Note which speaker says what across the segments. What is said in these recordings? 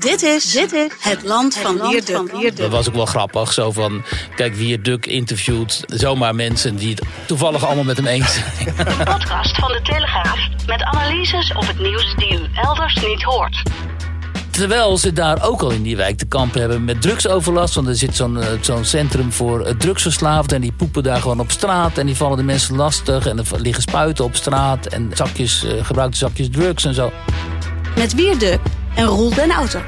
Speaker 1: Dit is, dit is het land van Wierduk.
Speaker 2: Dat was ook wel grappig. Zo van, kijk, Wierduk interviewt zomaar mensen die het toevallig allemaal met hem eens zijn.
Speaker 1: De podcast van de Telegraaf met analyses op het nieuws die u elders niet hoort.
Speaker 2: Terwijl ze daar ook al in die wijk te kampen hebben met drugsoverlast. Want er zit zo'n eh, zo'n centrum voor eh, drugsverslaafden. En die poepen daar gewoon op straat. En die vallen de mensen lastig. En er liggen spuiten op straat. En zakjes, eh, gebruikte zakjes drugs en zo.
Speaker 1: Met Wierduk en Roel den Outer.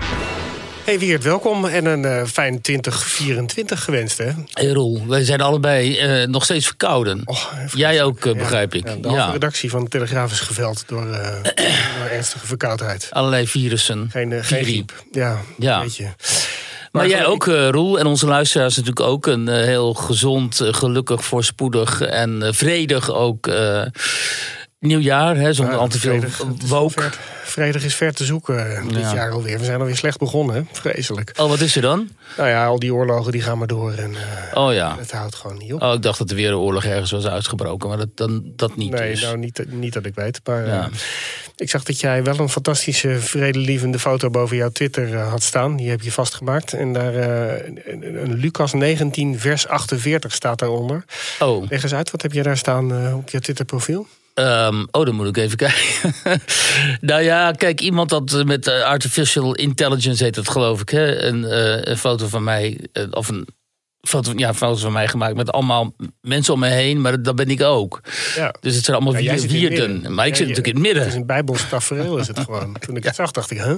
Speaker 3: Hey Wiert, welkom en een eh, fijn 2024 gewenst, hè?
Speaker 2: Hey Roel, wij zijn allebei eh, nog steeds verkouden.
Speaker 3: Oh,
Speaker 2: Jij ook, eh,
Speaker 3: Ja,
Speaker 2: begrijp ik.
Speaker 3: ja, de
Speaker 2: Ja,
Speaker 3: halve redactie van de Telegraaf is geveld door, eh, door ernstige verkoudheid.
Speaker 2: Allerlei virussen.
Speaker 3: Geen, griep. Ja,
Speaker 2: Ja.
Speaker 3: weet je.
Speaker 2: Maar, jij ook, eh, Roel, en onze luisteraars natuurlijk ook. Een heel gezond, gelukkig, voorspoedig en vredig ook eh, nieuwjaar. Hè, zonder al te veel woke.
Speaker 3: Vredig is ver te zoeken eh, dit
Speaker 2: Ja.
Speaker 3: jaar alweer. We zijn alweer slecht begonnen, hè? vreselijk.
Speaker 2: Oh, wat is er dan?
Speaker 3: Nou ja, al die oorlogen die gaan maar door en eh,
Speaker 2: Oh ja.
Speaker 3: het houdt gewoon niet op.
Speaker 2: Oh, ik dacht dat er weer een oorlog ergens was uitgebroken, maar dat, dan, dat niet
Speaker 3: nee,
Speaker 2: dus.
Speaker 3: nou niet, niet dat ik weet. Maar
Speaker 2: Ja.
Speaker 3: eh, ik zag dat jij wel een fantastische vredelievende foto boven jouw Twitter had staan. Die heb je vastgemaakt. En daar een- Lucas 19 vers 48 staat daaronder.
Speaker 2: Oh,
Speaker 3: Leg eens uit, wat heb je daar staan op je Twitter profiel?
Speaker 2: Ehm, oh, dan moet ik even kijken. nou ja, kijk, iemand dat eh, met eh, artificial intelligence heet het geloof ik. Hè? Een, eh, een foto van mij, of een foto, ja, een foto van mij gemaakt met allemaal mensen om me heen, maar dat ben ik ook.
Speaker 3: Ja.
Speaker 2: Dus het zijn allemaal
Speaker 3: Ja, het midden.
Speaker 2: Maar ik
Speaker 3: Ja,
Speaker 2: zit natuurlijk in het
Speaker 3: Het
Speaker 2: midden.
Speaker 3: is een bijbels tafereel is het gewoon. Toen ik het zag, dacht ik, huh?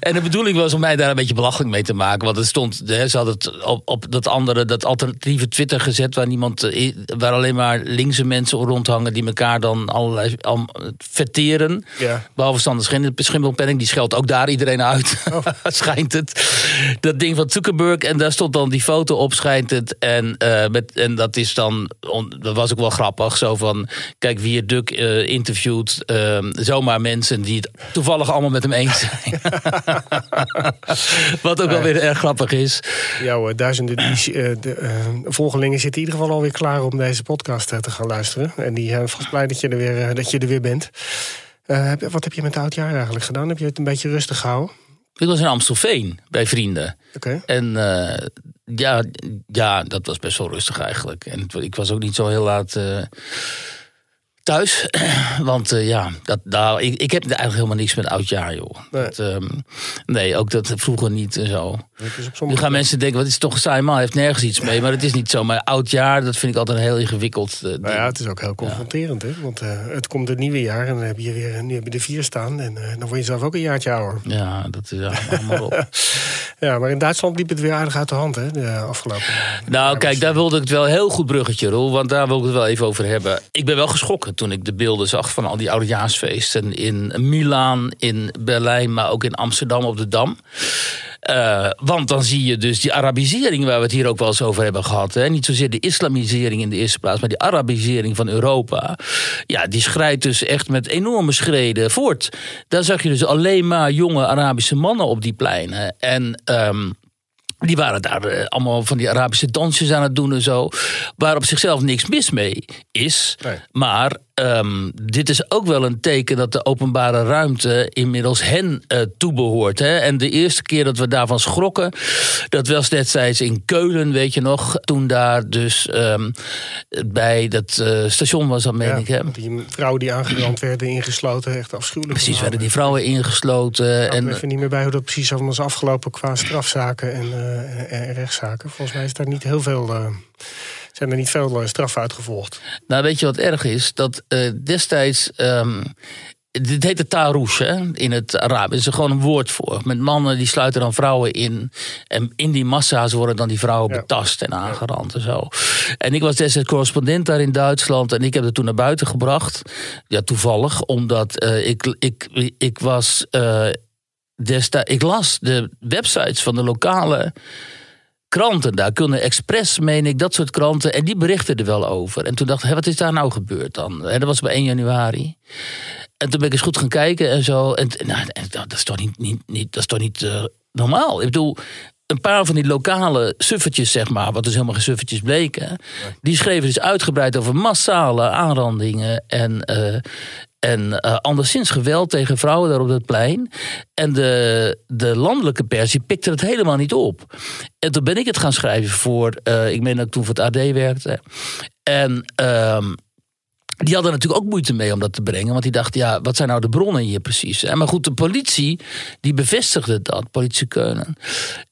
Speaker 2: En de bedoeling was om mij daar een beetje belachelijk mee te maken. Want het stond, hè, ze hadden het op, op dat andere, dat alternatieve Twitter gezet. Waar, niemand, eh, waar alleen maar linkse mensen rondhangen. die elkaar dan allerlei al, verteren.
Speaker 3: Ja.
Speaker 2: Behalve Sander Schim- Schimmelpenning, die scheldt ook daar iedereen uit.
Speaker 3: Oh.
Speaker 2: schijnt het. Dat ding van Zuckerberg. En daar stond dan die foto op, schijnt het. En, eh, met, en dat is dan, on- dat was ook wel grappig. Zo van, kijk, wie Duk eh interviewt. eh, zomaar mensen die het toevallig allemaal met hem eens zijn. Wat ook wel weer erg grappig is.
Speaker 3: Jouw duizenden eh, de, volgelingen zitten in ieder geval alweer klaar om deze podcast te gaan luisteren. En die zijn vast blij dat je er weer, dat je er weer bent. Wat heb je met oud jaar eigenlijk gedaan? Heb je het een beetje rustig gehouden?
Speaker 2: Ik was in Amstelveen bij vrienden. En ja, ja, dat was best wel rustig eigenlijk. En ik was ook niet zo heel laat eh, thuis. Want eh, ja, dat, nou, ik, ik heb eigenlijk helemaal niks met oudjaar, joh.
Speaker 3: Nee.
Speaker 2: Dat, ehm, nee, ook dat vroeger niet en zo. Nu gaan mensen denken, wat is toch saai man? Heeft nergens iets mee. Maar het is niet zo. Maar oudjaar, dat vind ik altijd een heel ingewikkeld eh, ding.
Speaker 3: Nou ja, het is ook heel confronterend, hè? Want eh, het komt het nieuwe jaar en dan heb je weer, nu heb je er vier staan. En dan word je zelf ook een jaartje ouder.
Speaker 2: Ja, dat is ja, allemaal op.
Speaker 3: Ja, maar in Duitsland liep het weer aardig uit de hand, hè? De afgelopen
Speaker 2: Nou, kijk, daar wilde ik het wel heel goed bruggetje, Roel. Want daar wil ik het wel even over hebben. Ik ben wel toen ik de beelden zag van al die oudejaarsfeesten in Milaan, in Berlijn, maar ook in Amsterdam op de Dam. Eh, want dan zie je dus die Arabisering waar we het hier ook wel eens over hebben gehad. Hè? Niet zozeer de islamisering in de eerste plaats, maar die Arabisering van Europa. Ja, die schrijdt dus echt met enorme schreden voort. Daar zag je dus alleen maar jonge Arabische mannen op die pleinen. En ehm, die waren daar eh, allemaal van die Arabische dansjes aan het doen en zo. Waar op zichzelf niks mis mee is.
Speaker 3: Nee.
Speaker 2: Maar ehm, dit is ook wel een teken dat de openbare ruimte inmiddels hen eh, toebehoort. Hè? En de eerste keer dat we daarvan schrokken, dat was destijds in Keulen, weet je nog. Toen daar dus ehm, bij dat eh, station was, dat meen
Speaker 3: Ja,
Speaker 2: ik. Hè?
Speaker 3: Die vrouwen die aangerand werden, ingesloten, echt afschuwelijk.
Speaker 2: Precies, werden die vrouwen ingesloten.
Speaker 3: Ik
Speaker 2: En,
Speaker 3: even niet meer bij hoe dat precies allemaal is afgelopen qua strafzaken en, eh, en rechtszaken. Volgens mij is daar niet heel veel, zijn er niet veel eh, straffen uitgevolgd.
Speaker 2: Nou, weet je wat erg is? Dat eh, destijds. ehm, dit heet de tarouche hè, in het Arabisch. Er is er gewoon een woord voor. Met mannen die sluiten dan vrouwen in. En in die massa's worden dan die vrouwen
Speaker 3: Ja.
Speaker 2: betast en aangerand en zo. En ik was destijds correspondent daar in Duitsland. En ik heb het toen naar buiten gebracht. Ja, toevallig. Omdat eh, ik, ik, ik was destijds... Ik las de websites van de lokale kranten daar. Kunnen Express, meen ik, dat soort kranten. En die berichten er wel over. En toen dacht ik, hé, wat is daar nou gebeurd dan? En dat was bij 1 januari. En toen ben ik eens goed gaan kijken en zo. En, nou, dat is toch niet, niet, niet, dat is toch niet eh, normaal? Ik bedoel, een paar van die lokale suffertjes, zeg maar, wat dus helemaal geen suffertjes bleken, die schreven dus uitgebreid over massale aanrandingen en, eh, en eh, anderszins geweld tegen vrouwen daar op het plein. En de, de landelijke pers die pikte het helemaal niet op. En toen ben ik het gaan schrijven voor, eh, ik meen dat toen voor het AD werkte. En ehm, die hadden natuurlijk ook moeite mee om dat te brengen. Want die dachten, ja, wat zijn nou de bronnen hier precies? En maar goed, de politie, die bevestigde dat, politie Keunen.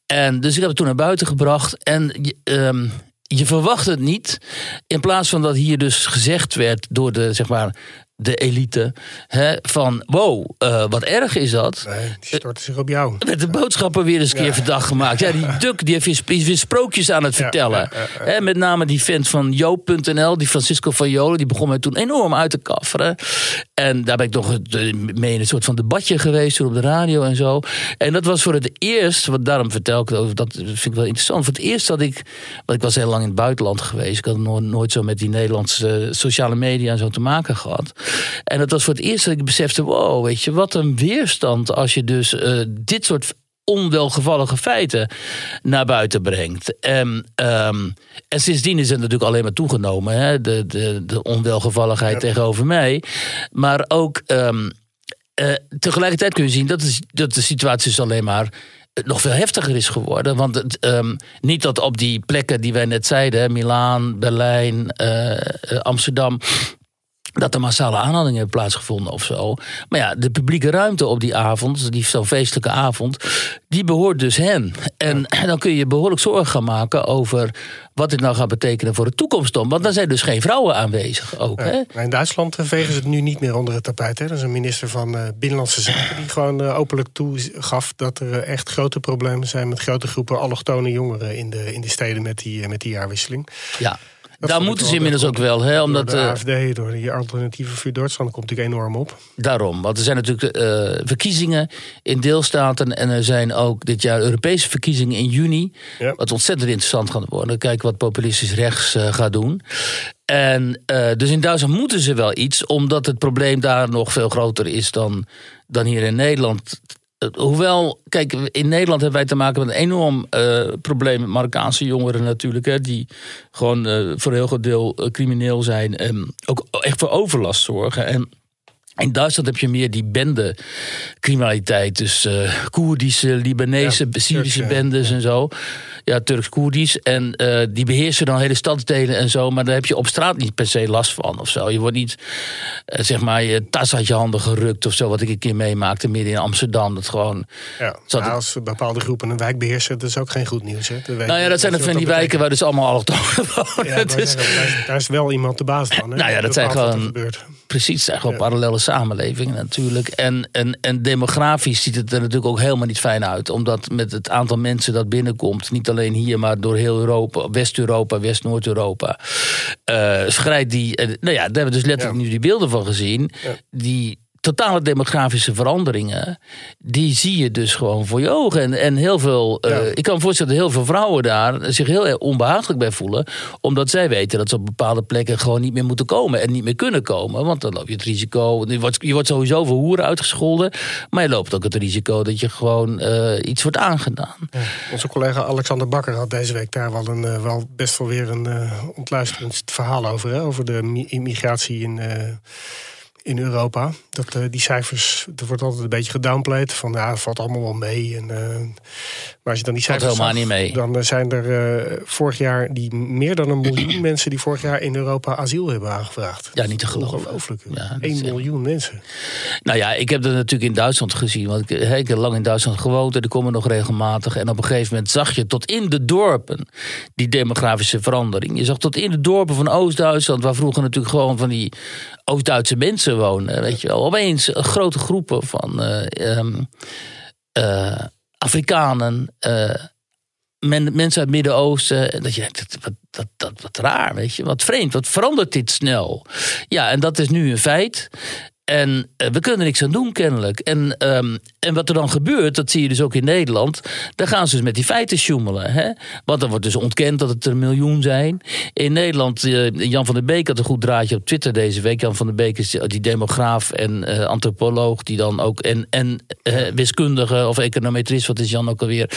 Speaker 2: En dus ik heb het toen naar buiten gebracht. En ehm, je verwacht het niet. In plaats van dat hier dus gezegd werd door de, zeg maar, de elite. Hè, van, wow, eh, wat erg is dat.
Speaker 3: Nee, die storten zich op jou.
Speaker 2: werd de boodschappen weer eens een keer verdacht gemaakt. Ja, die Duk die heeft weer, is weer sprookjes aan het vertellen.
Speaker 3: ja.
Speaker 2: Hè, met name die vent van Joop.nl, die Francisco van Jolen, die begon mij toen enorm uit te kafferen. En daar ben ik toch eh, mee in een soort van debatje geweest toen op de radio en zo. En dat was voor het eerst, want daarom vertel ik het over, dat vind ik wel interessant. Voor het eerst dat ik, want ik was heel lang in het buitenland geweest. Ik had nooit, nooit zo met die Nederlandse eh, sociale media en zo te maken gehad. En dat was voor het eerst dat ik besefte, wow, weet je, wat een weerstand als je dus eh, dit soort onwelgevallige feiten naar buiten brengt. En, ehm, en sindsdien is het natuurlijk alleen maar toegenomen, hè? De, de, de onwelgevalligheid tegenover mij. Maar ook ehm, eh, tegelijkertijd kun je zien dat de, dat de situatie is alleen maar eh, nog veel heftiger is geworden. Want het, ehm, niet dat op die plekken die wij net zeiden, Milaan, Berlijn, Amsterdam dat er massale aanhoudingen hebben plaatsgevonden of zo. Maar ja, de publieke ruimte op die avond, die zo'n feestelijke avond, die behoort dus hen. En dan kun je behoorlijk zorgen gaan maken over wat dit nou gaat betekenen voor de toekomst. Want dan zijn dus geen vrouwen aanwezig ook. Hè?
Speaker 3: Maar in Duitsland eh, vegen ze het nu niet meer onder het tapijt. Hè? Dat is een minister van eh, Binnenlandse Zaken die gewoon eh, openlijk toegaf dat er echt grote problemen zijn met grote groepen allochtone jongeren in de, in de steden met die, met die jaarwisseling.
Speaker 2: Ja. Daar moeten ze inmiddels ook wel, hè,
Speaker 3: Door
Speaker 2: omdat
Speaker 3: de
Speaker 2: eh,
Speaker 3: AFD, door die alternatieve vuur Duitsland, komt natuurlijk enorm op.
Speaker 2: Daarom, want er zijn natuurlijk eh, verkiezingen in deelstaten en er zijn ook dit jaar Europese verkiezingen in juni.
Speaker 3: Ja.
Speaker 2: Wat ontzettend interessant gaat worden. Kijken wat populistisch rechts eh, gaat doen. En dus in Duitsland moeten ze wel iets, omdat het probleem daar nog veel groter is dan, dan hier in Nederland. Eh, Hoewel, kijk, in Nederland hebben wij te maken met een enorm eh, probleem met Marokkaanse jongeren natuurlijk. Hè, die gewoon eh, voor een heel groot deel crimineel zijn en ook echt voor overlast zorgen. En in Duitsland heb je meer die bende-criminaliteit. Dus eh Koerdische, Libanese,
Speaker 3: Ja,
Speaker 2: Syrische bendes en zo. Ja, Turks-Koerdisch. En eh, die beheersen dan hele stadsdelen en zo. Maar daar heb je op straat niet per se last van of zo. Je wordt niet, eh, zeg maar, je tas uit je handen gerukt of zo. Wat ik een keer meemaakte midden in Amsterdam. Dat gewoon...
Speaker 3: Ja,
Speaker 2: Zat
Speaker 3: nou, als bepaalde groepen een wijk beheersen, dat is ook geen goed nieuws. Hè?
Speaker 2: Nou ja, dat zijn dan van die wijken waar dus allemaal allochtonen wonen.
Speaker 3: Ja,
Speaker 2: Dus-
Speaker 3: daar, is, daar is wel iemand de baas van. Hè?
Speaker 2: Nou ja, dat zijn gewoon-. Precies, zijn gewoon parallele samenlevingen natuurlijk. En, en, en demografisch ziet het er natuurlijk ook helemaal niet fijn uit. Omdat met het aantal mensen dat binnenkomt, niet alleen hier, maar door heel Europa, West-Europa, West-Noord-Europa. eh schrijdt die, eh, nou ja, daar hebben we dus letterlijk
Speaker 3: Ja.
Speaker 2: nu die beelden van gezien. Die totale demografische veranderingen, die zie je dus gewoon voor je ogen. En, en heel veel, eh, ik kan me voorstellen dat heel veel vrouwen daar zich heel onbehagelijk bij voelen. Omdat zij weten dat ze op bepaalde plekken gewoon niet meer moeten komen en niet meer kunnen komen. Want dan loop je het risico, je wordt, je wordt sowieso voor hoeren uitgescholden. Maar je loopt ook het risico dat je gewoon eh, iets wordt aangedaan.
Speaker 3: Ja. Onze collega Alexander Bakker had deze week daar wel, een, eh, wel best wel weer een ontluisterend verhaal over. Hè? Over de mi- immigratie in, in Europa. Dat, eh, die cijfers, er wordt altijd een beetje gedownplayed. Van ja, valt allemaal wel mee. En, eh, als je dan die cijfers
Speaker 2: helemaal niet mee.
Speaker 3: Dan eh, zijn er eh, vorig jaar die meer dan een miljoen mensen die vorig jaar in Europa asiel hebben aangevraagd.
Speaker 2: Ja, niet te geloven.
Speaker 3: Ongelooflijk.
Speaker 2: Ja, dat
Speaker 3: 1
Speaker 2: is echt-
Speaker 3: miljoen mensen.
Speaker 2: Nou ja, ik heb dat natuurlijk in Duitsland gezien. Want ik, hè, ik heb lang in Duitsland gewoond en ik kom er nog regelmatig. En op een gegeven moment zag je tot in de dorpen die demografische verandering. Je zag tot in de dorpen van Oost-Duitsland, waar vroeger natuurlijk gewoon van die Oost-Duitse mensen wonen. Weet je wel. Opeens grote groepen van eh, ehm, eh, Afrikanen, eh, men, mensen uit het Midden-Oosten. Dat je denkt, wat, dat, dat, wat raar, weet je. Wat vreemd, wat verandert dit snel? Ja, en dat is nu een feit. En eh, we kunnen er niks aan doen, kennelijk. En, ehm, en wat er dan gebeurt, dat zie je dus ook in Nederland. Dan gaan ze dus met die feiten sjoemelen. Hè? Want dan wordt dus ontkend dat het er een miljoen zijn. In Nederland, eh, Jan van der Beek had een goed draadje op Twitter deze week. Jan van der Beek is die demograaf en eh, antropoloog. Die dan ook, en, en eh, wiskundige of econometrist, wat is Jan ook alweer?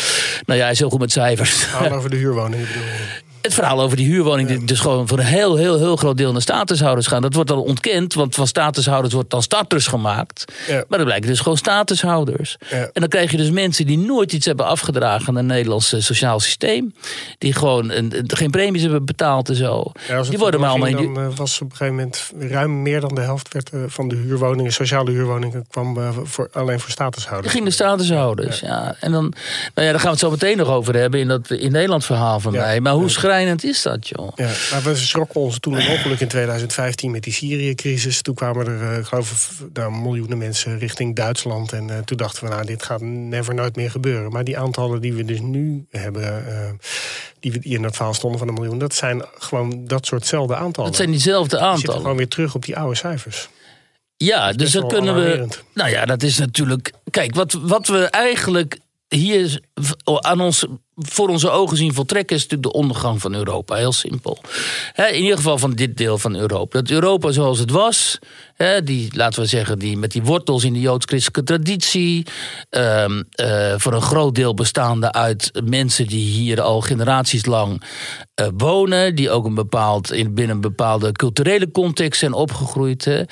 Speaker 2: Nou ja, hij is heel goed met cijfers.
Speaker 3: Verhaal over de je?
Speaker 2: Het verhaal over die huurwoning, die dus gewoon voor een heel, heel, heel groot deel naar statushouders gaan. Dat wordt al ontkend, want van statushouders wordt dan starters gemaakt.
Speaker 3: Ja.
Speaker 2: Maar dat blijken dus gewoon statushouders.
Speaker 3: Ja.
Speaker 2: En dan krijg je dus mensen die nooit iets hebben afgedragen aan het Nederlandse sociaal systeem. Die gewoon een, een- geen premies hebben betaald en zo.
Speaker 3: Ja,
Speaker 2: die worden maar allemaal in
Speaker 3: ging, dan eh, was op een gegeven moment ruim meer dan de helft werd, eh, van de huurwoningen, sociale huurwoningen, kwam eh, voor, alleen voor statushouders.
Speaker 2: Gingen de statushouders, ja. En dan, nou ja, daar gaan we het zo meteen nog over hebben in dat in Nederland verhaal van mij. Maar hoe schrijnend is dat, joh?
Speaker 3: Ja, maar we schrokken ons toen een ongeluk in 2015 met die Syrië-crisis. Toen kwamen er, eh, ik geloof nou, miljoenen mensen richting Duitsland. En eh, toen dachten we, nou, dit gaat never nooit meer gebeuren. Maar die aantallen die we dus nu hebben, eh, die, we, die in dat verhaal stonden van een miljoen, dat zijn gewoon dat soortzelfde aantallen.
Speaker 2: Dat zijn diezelfde
Speaker 3: Die zitten
Speaker 2: aantallen.
Speaker 3: gewoon weer terug op die oude cijfers.
Speaker 2: Ja, dus
Speaker 3: wel
Speaker 2: kunnen we. Nou ja, dat is natuurlijk. Kijk, wat, wat we eigenlijk hier aan ons, voor onze ogen zien voltrekken, is natuurlijk de ondergang van Europa. Heel simpel. In ieder geval van dit deel van Europa. Dat Europa zoals het was, die, laten we zeggen, die, met die wortels in de joods-christelijke traditie. ehm, eh, voor een groot deel bestaande uit mensen die hier al generaties lang eh, wonen. Die ook een bepaald, in, binnen een bepaalde culturele context zijn opgegroeid.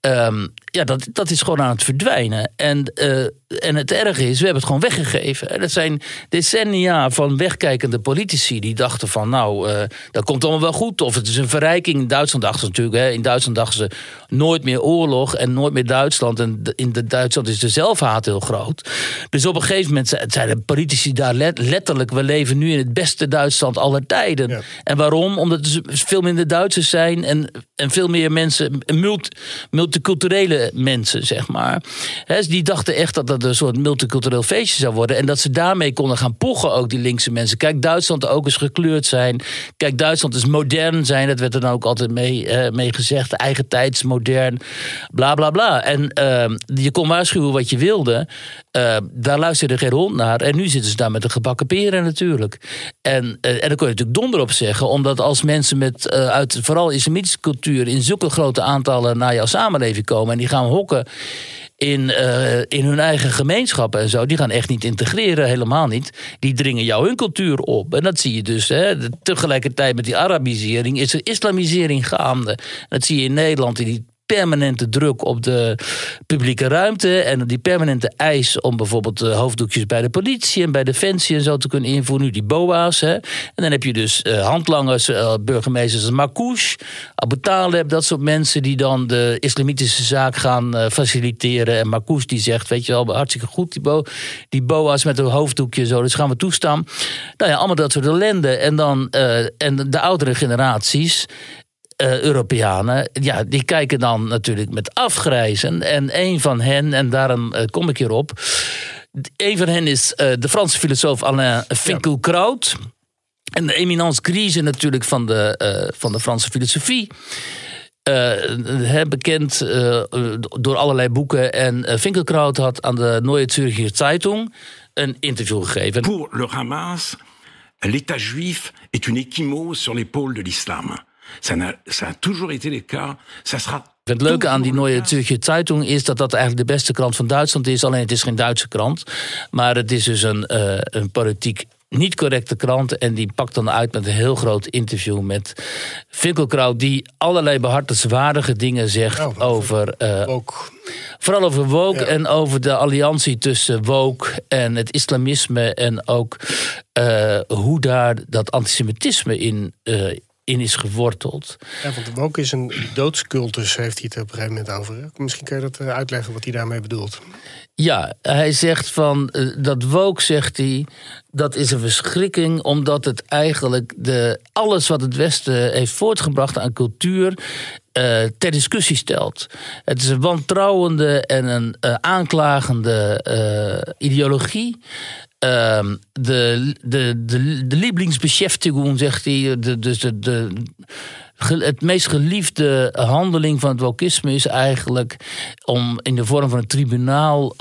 Speaker 2: Ehm, ja, dat, dat is gewoon aan het verdwijnen. En, eh, en het erge is, we hebben het gewoon weggegeven. En Dat zijn decennia van wegkijkende politici die dachten van... nou, eh, dat komt allemaal wel goed. Of het is een verrijking. In Duitsland dachten ze natuurlijk... Hè, in Duitsland dachten ze nooit meer oorlog en nooit meer Duitsland. En de- in de Duitsland is de zelfhaat heel groot. Dus op een gegeven moment ze- zeiden politici daar let- letterlijk... we leven nu in het beste Duitsland aller tijden.
Speaker 3: Ja.
Speaker 2: En waarom? Omdat er veel minder Duitsers zijn en, en veel meer mensen, multi, multiculturele mensen, zeg maar. Hè, die dachten echt dat dat een soort multicultureel feestje zou worden. En dat ze daarmee konden gaan pochen, ook die linkse mensen. Kijk, Duitsland ook eens gekleurd zijn. Kijk, Duitsland is modern zijn. Dat werd er dan ook altijd mee, eh, mee gezegd. Eigen tijds, modern, bla bla bla. En ehm, je kon waarschuwen wat je wilde. Eh, daar luisterde geen hond naar. En nu zitten ze daar met de gebakken peren natuurlijk. En, eh, en dan kun je natuurlijk donder op zeggen. Omdat als mensen met, eh, uit vooral islamitische cultuur... in zulke grote aantallen naar jouw samenleving komen... en die gaan hokken in, eh, in hun eigen gemeenschappen en zo... die gaan echt niet integreren, helemaal niet. Die dringen jou hun cultuur op. En dat zie je dus. Hè. Tegelijkertijd met die Arabisering is er islamisering gaande. Dat zie je in Nederland die permanente druk op de publieke ruimte en die permanente eis om bijvoorbeeld eh, hoofddoekjes bij de politie en bij Defensie en zo te kunnen invoeren. Nu die BOA's. Hè. En dan heb je dus eh, handlangers, eh, burgemeesters als Marcouch, Abu Taleb, dat soort mensen die dan de islamitische zaak gaan faciliteren. En Marcouch die zegt, weet je wel, hartstikke goed die, die BOA's met een hoofddoekje zo, dus gaan we toestaan. Nou ja, allemaal dat soort ellende. En dan en de oudere generaties eh, Europeanen, ja, die kijken dan natuurlijk met afgrijzen. En een van hen, en daarom eh, kom ik hierop. Een van hen is eh, de Franse filosoof Alain Finkielkraut. En de eminence grise natuurlijk van de, van de Franse filosofie. Bekend door allerlei boeken. En uh, Finkelkraut had aan de Neue Zürcher Zeitung een interview gegeven.
Speaker 4: Pour le Hamas, l'État juif est une échymose sur l'épaule de l'islam. Ça, n'a- ça a toujours été le cas. Ça sera
Speaker 2: Het leuke aan die Neue. Zürcher Zeitung is dat dat eigenlijk de beste krant van Duitsland is. Alleen het is geen Duitse krant. Maar het is dus een, eh, een politiek niet correcte krant. En die pakt dan uit met een heel groot interview met Finkelkraut. Die allerlei behartenswaardige dingen zegt over... eh,
Speaker 3: Ook
Speaker 2: Vooral over woke
Speaker 3: Ja.
Speaker 2: en over de alliantie tussen woke en het islamisme. En ook eh, hoe daar dat antisemitisme in, eh, in is geworteld.
Speaker 3: Ja, want woke is een doodscultus, heeft hij het op een gegeven moment over. Misschien kun je dat eh, uitleggen wat hij daarmee bedoelt.
Speaker 2: Ja, hij zegt van eh, dat woke, zegt hij, dat is een verschrikking omdat het eigenlijk de, alles wat het Westen heeft voortgebracht aan cultuur eh, ter discussie stelt. Het is een wantrouwende en een uh, aanklagende uh, ideologie. Ehm, de, de, de, de Lieblingsbeschäftigung, zegt hij. De, dus de, de, het meest geliefde handeling van het wokisme is eigenlijk om in de vorm van een tribunaal uh,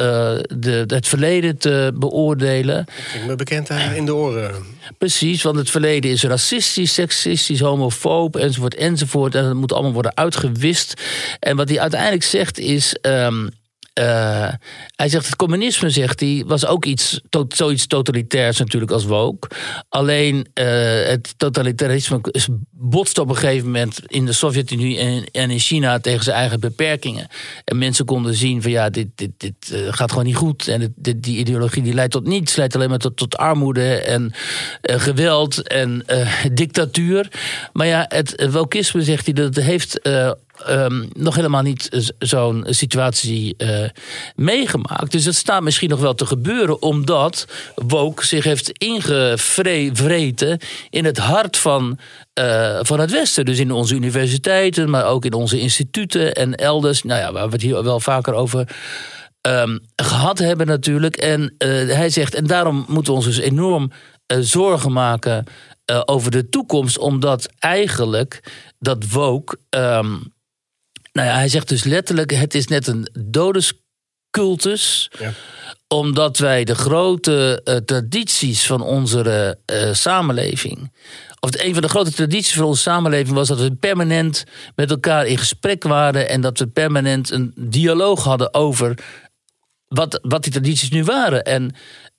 Speaker 2: de, het verleden te beoordelen.
Speaker 3: Ik ben bekend in de oren.
Speaker 2: Precies, want het verleden is racistisch, seksistisch, homofoob enzovoort enzovoort. En dat moet allemaal worden uitgewist. En wat hij uiteindelijk zegt is. Um, uh, hij zegt het communisme, zegt hij, was ook iets, to, zoiets totalitairs natuurlijk als woke. Alleen uh, het totalitarisme botst op een gegeven moment in de Sovjet-Unie en, en, in China tegen zijn eigen beperkingen. En mensen konden zien van ja, dit, dit, dit uh, gaat gewoon niet goed. En dit, die ideologie die leidt tot niets, leidt alleen maar tot, tot armoede en geweld en dictatuur. Maar ja, het, het wokisme, zegt hij, dat heeft um, nog helemaal niet zo'n situatie uh, meegemaakt. Dus het staat misschien nog wel te gebeuren, omdat Woke zich heeft ingevreten in het hart van, uh, van het Westen. Dus in onze universiteiten, maar ook in onze instituten en elders. Nou ja, waar we het hier wel vaker over. Um, gehad hebben natuurlijk. En uh, hij zegt, en daarom moeten we ons dus enorm zorgen maken over de toekomst, omdat eigenlijk dat woke um, nou ja, hij zegt dus letterlijk: het is net een dodescultus. Ja. Omdat wij de grote uh, tradities van onze uh, samenleving. Of een van de grote tradities van onze samenleving was dat we permanent met elkaar in gesprek waren. En dat we permanent een dialoog hadden over wat, wat die tradities nu waren. En,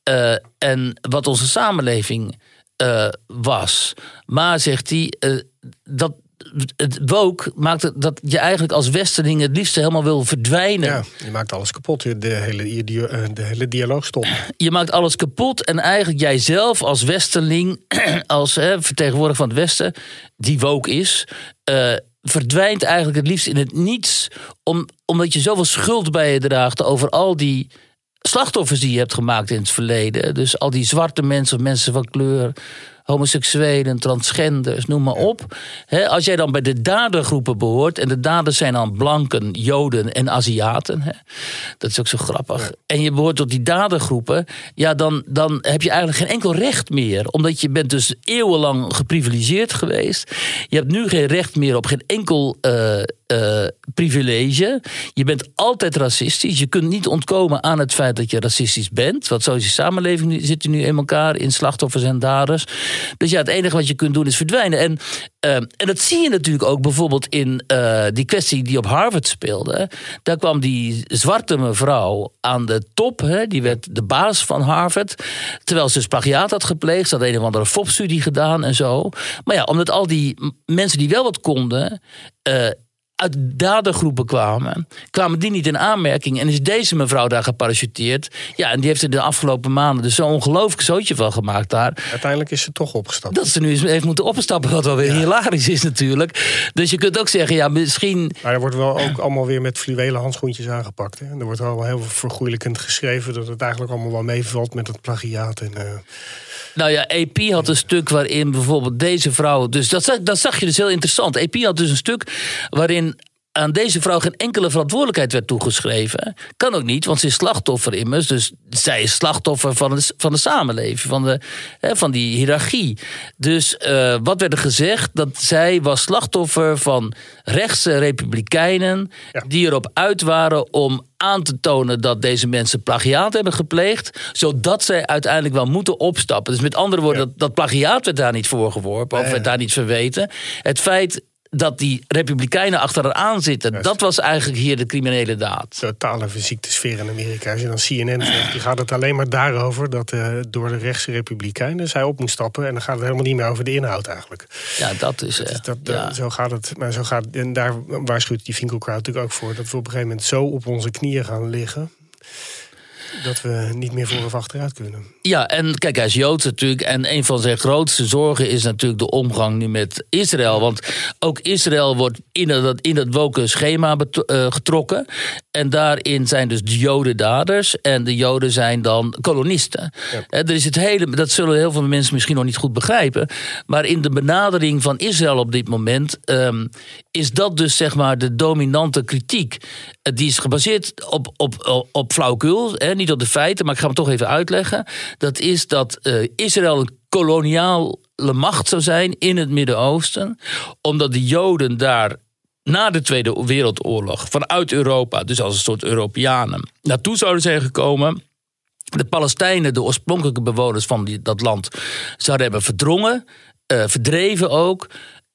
Speaker 2: uh, en wat onze samenleving was. Maar zegt hij, dat, het woke maakt dat je eigenlijk als westerling het liefst helemaal wil verdwijnen.
Speaker 3: Ja, je maakt alles kapot. De hele, eh, de hele dialoog stopt.
Speaker 2: Je maakt alles kapot en eigenlijk jijzelf als westerling, als hè, vertegenwoordiger van het Westen, die woke is, uh, verdwijnt eigenlijk het liefst in het niets. Om, omdat je zoveel schuld bij je draagt over al die slachtoffers die je hebt gemaakt in het verleden. Dus al die zwarte mensen, mensen van kleur homoseksuelen, transgenders, noem maar op. als jij dan bij de dadergroepen behoort, en de daders zijn dan blanken, joden en Aziaten, dat is ook zo grappig. En je behoort tot die dadergroepen, ja, dan, dan heb je eigenlijk geen enkel recht meer. Omdat je bent dus eeuwenlang geprivilegeerd geweest. Je hebt nu geen recht meer op geen enkel. Uh, uh, privilege. Je bent altijd racistisch. Je kunt niet ontkomen aan het feit dat je racistisch bent. Want zo is je samenleving zit nu in elkaar in slachtoffers en daders. Dus ja, het enige wat je kunt doen is verdwijnen. En, uh, en dat zie je natuurlijk ook bijvoorbeeld in uh, die kwestie die op Harvard speelde. Daar kwam die zwarte mevrouw aan de top. Hè, die werd de baas van Harvard. Terwijl ze dus had gepleegd. Ze had een of andere FOP-studie gedaan en zo. Maar ja, omdat al die mensen die wel wat konden. Uit dadergroepen kwamen, kwamen die niet in aanmerking. En is deze mevrouw daar geparachuteerd. Ja, en die heeft er de afgelopen maanden dus zo'n ongelooflijk zootje van gemaakt daar.
Speaker 3: Uiteindelijk is ze toch opgestapt.
Speaker 2: Dat ze nu heeft moeten opstappen, wat wel weer hilarisch is natuurlijk. Dus je kunt ook zeggen, ja, misschien...
Speaker 3: Maar er wordt wel ook allemaal weer met fluwelen handschoentjes aangepakt. Hè? Er wordt wel heel vergoeilijkend geschreven... dat het eigenlijk allemaal wel meevalt met het plagiaat en... Uh...
Speaker 2: Nou ja, AP had een stuk waarin bijvoorbeeld deze vrouw. Dus dat, dat zag je dus heel interessant. AP had dus een stuk waarin aan deze vrouw geen enkele verantwoordelijkheid werd toegeschreven. Kan ook niet, want ze is slachtoffer immers. Dus zij is slachtoffer van de, van de samenleving, van, de, hè, van die hiërarchie. Dus uh, wat werd er gezegd? Dat zij was slachtoffer van rechtse republikeinen... die erop uit waren om aan te tonen dat deze mensen plagiaat hebben gepleegd, zodat zij uiteindelijk wel moeten opstappen. Dus met andere woorden, dat, dat plagiaat werd daar niet voorgeworpen of werd daar niet verweten. Het feit dat die republikeinen achter haar aan zitten. Dat was eigenlijk hier de criminele daad.
Speaker 3: Totale fysieke sfeer in Amerika. Als je dan CNN zegt, die gaat het alleen maar daarover... dat uh, door de rechtse republikeinen zij op moet stappen... en dan gaat het helemaal niet meer over de inhoud eigenlijk.
Speaker 2: Ja, dat is... Uh,
Speaker 3: dat, ja. Zo gaat het. Maar zo gaat, en daar waarschuwt die Finkelkraut natuurlijk ook voor... dat we op een gegeven moment zo op onze knieën gaan liggen... dat we niet meer voor of achteruit kunnen.
Speaker 2: Ja, en kijk, hij is Joods natuurlijk. En een van zijn grootste zorgen is natuurlijk de omgang nu met Israël. Want ook Israël wordt in dat, in dat woken schema uh, getrokken. En daarin zijn dus de Joden daders. En de Joden zijn dan kolonisten. Ja. er is het hele, dat zullen heel veel mensen misschien nog niet goed begrijpen. Maar in de benadering van Israël op dit moment. Um, is dat dus zeg maar de dominante kritiek. Die is gebaseerd op, op, op flauwekul, hè, niet op de feiten, maar ik ga hem toch even uitleggen. Dat is dat uh, Israël een koloniale macht zou zijn in het Midden-Oosten, omdat de Joden daar na de Tweede Wereldoorlog vanuit Europa, dus als een soort Europeanen, naartoe zouden zijn gekomen. De Palestijnen, de oorspronkelijke bewoners van die, dat land, zouden hebben verdrongen, uh, verdreven ook.